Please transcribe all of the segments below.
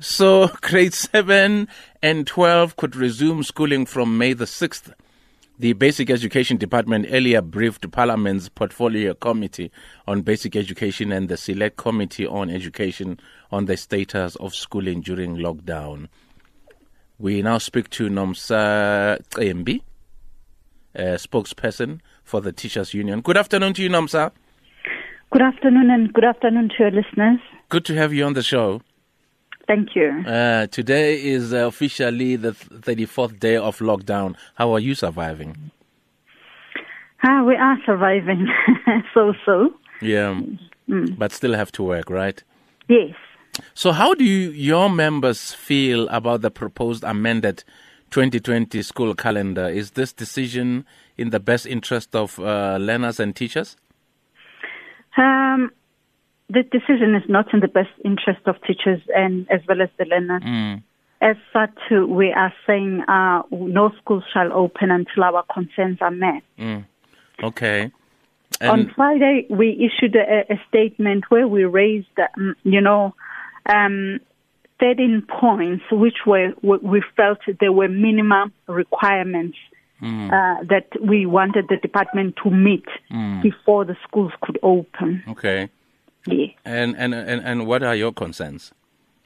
So, grade 7 and 12 could resume schooling from May the 6th. The Basic Education Department earlier briefed Parliament's Portfolio Committee on Basic Education and the Select Committee on Education on the status of schooling during lockdown. We now speak to Nomsa Cembi, spokesperson for the Teachers Union. Good afternoon to you, Nomsa. Good afternoon, and good afternoon to your listeners. Good to have you on the show. Thank you. Uh, today is uh, officially the 34th day of lockdown. How are you surviving? Ah, we are surviving. so so. Yeah. Mm. But still have to work, right? Yes. So, how do you, your members feel about the proposed amended 2020 school calendar? Is this decision in the best interest of uh, learners and teachers? Um, the decision is not in the best interest of teachers and as well as the learners. Mm. As such, we are saying uh, no schools shall open until our concerns are met. Mm. Okay. And On Friday, we issued a, a, statement where we raised, um, you know, um, 13 points, which were we felt there were minimum requirements mm. uh, that we wanted the department to meet mm. before the schools could open. Okay. And, and, and, and what are your concerns?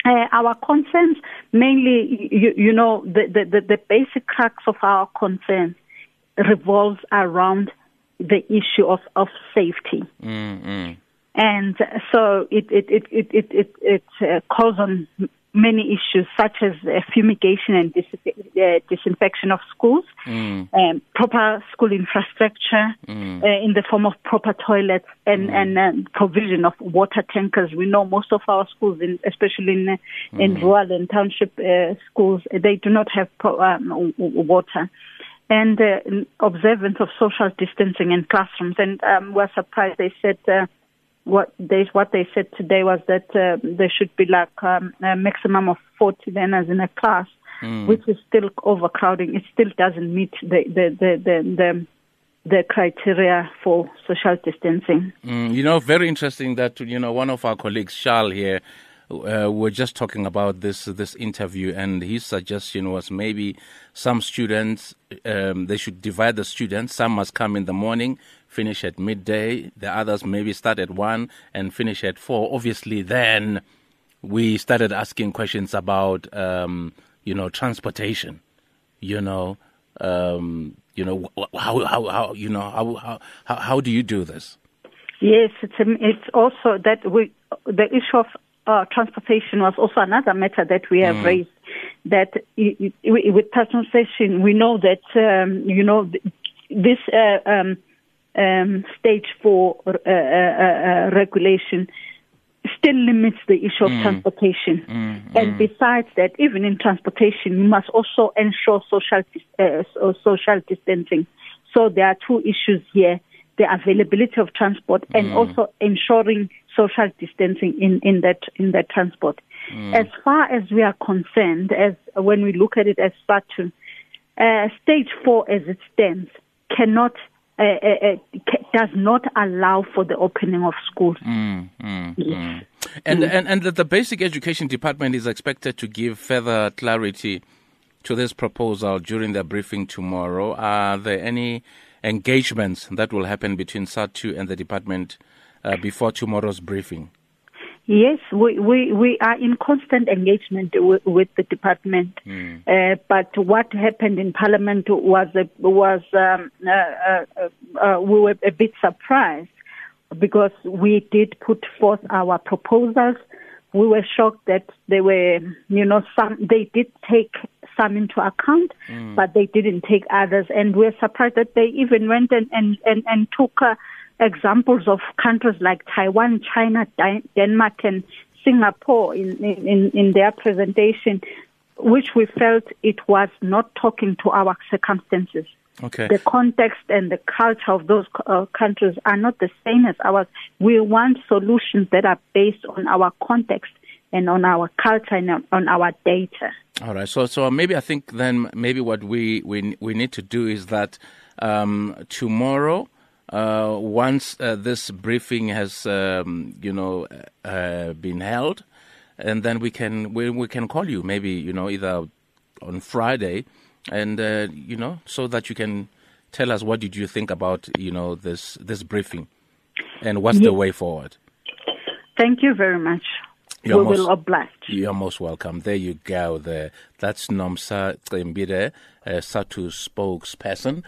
Uh, our concerns mainly, you, you know, the, the, the, basic crux of our concern revolves around the issue of, of safety. Mm-hmm. And so it, it, it, it, it, it, it uh, calls on many issues such as uh, fumigation and dis- uh, disinfection of schools, mm. um, proper school infrastructure mm. uh, in the form of proper toilets and, mm. and provision of water tankers. We know most of our schools, in, especially in, in Mm. rural and township uh, schools, they do not have pro- um, water. And uh, observance of social distancing in classrooms. And um, we're surprised they said uh, what they what they said today was that uh, there should be like um, a maximum of 40 learners in a class, mm. which is still overcrowding. It still doesn't meet the the the the, the, the criteria for social distancing. Mm, you know, very interesting that you know one of our colleagues, Charles here. Uh, we're just talking about this this interview, and his suggestion was maybe some students um, they should divide the students. Some must come in the morning, finish at midday. The others maybe start at one and finish at four. Obviously, then we started asking questions about um, you know transportation. You know, um, you know how how how you know how how how do you do this? Yes, it's it's also that we the issue of uh, transportation was also another matter that we have Mm. raised. That i- i- with transportation, we know that um, you know this uh, um, um, stage four uh, uh, uh, regulation still limits the issue of Mm. transportation. Mm, And mm. besides that, even in transportation, we must also ensure social uh, social distancing. So there are two issues here: the availability of transport and Mm. also ensuring social distancing in, in that in that transport. Mm. As far as we are concerned, as when we look at it as such, uh, stage four, as it stands, cannot. Uh, uh, uh, does not allow for the opening of schools. Mm, mm, Yes. mm. And, and and the, the basic education department is expected to give further clarity to this proposal during their briefing tomorrow. Are there any engagements that will happen between SADTU and the department uh, before tomorrow's briefing? Yes, we, we, we are in constant engagement with, with the department. Mm. Uh, but what happened in Parliament was a, was um, uh, uh, uh, we were a bit surprised because we did put forth our proposals. We were shocked that they were, you know, some they did take some into account, but they didn't take others, and we're surprised that they even went and and and, and took. Uh, examples of countries like Taiwan, China, Denmark, and Singapore in, in, in their presentation, which we felt it was not talking to our circumstances. Okay. The context and the culture of those uh, countries are not the same as ours. We want solutions that are based on our context and on our culture and on our data. All right. So, so maybe I think then maybe what we we we need to do is that um, tomorrow, uh, once uh, this briefing has um, you know uh, been held, and then we can we, we can call you maybe you know either on Friday, and uh, you know so that you can tell us what did you think about you know this this briefing, and what's the way forward. Thank you very much. You're we most, will oblige. You're most welcome. There you go. There. That's Nomsa Cembi, uh, SADTU spokesperson.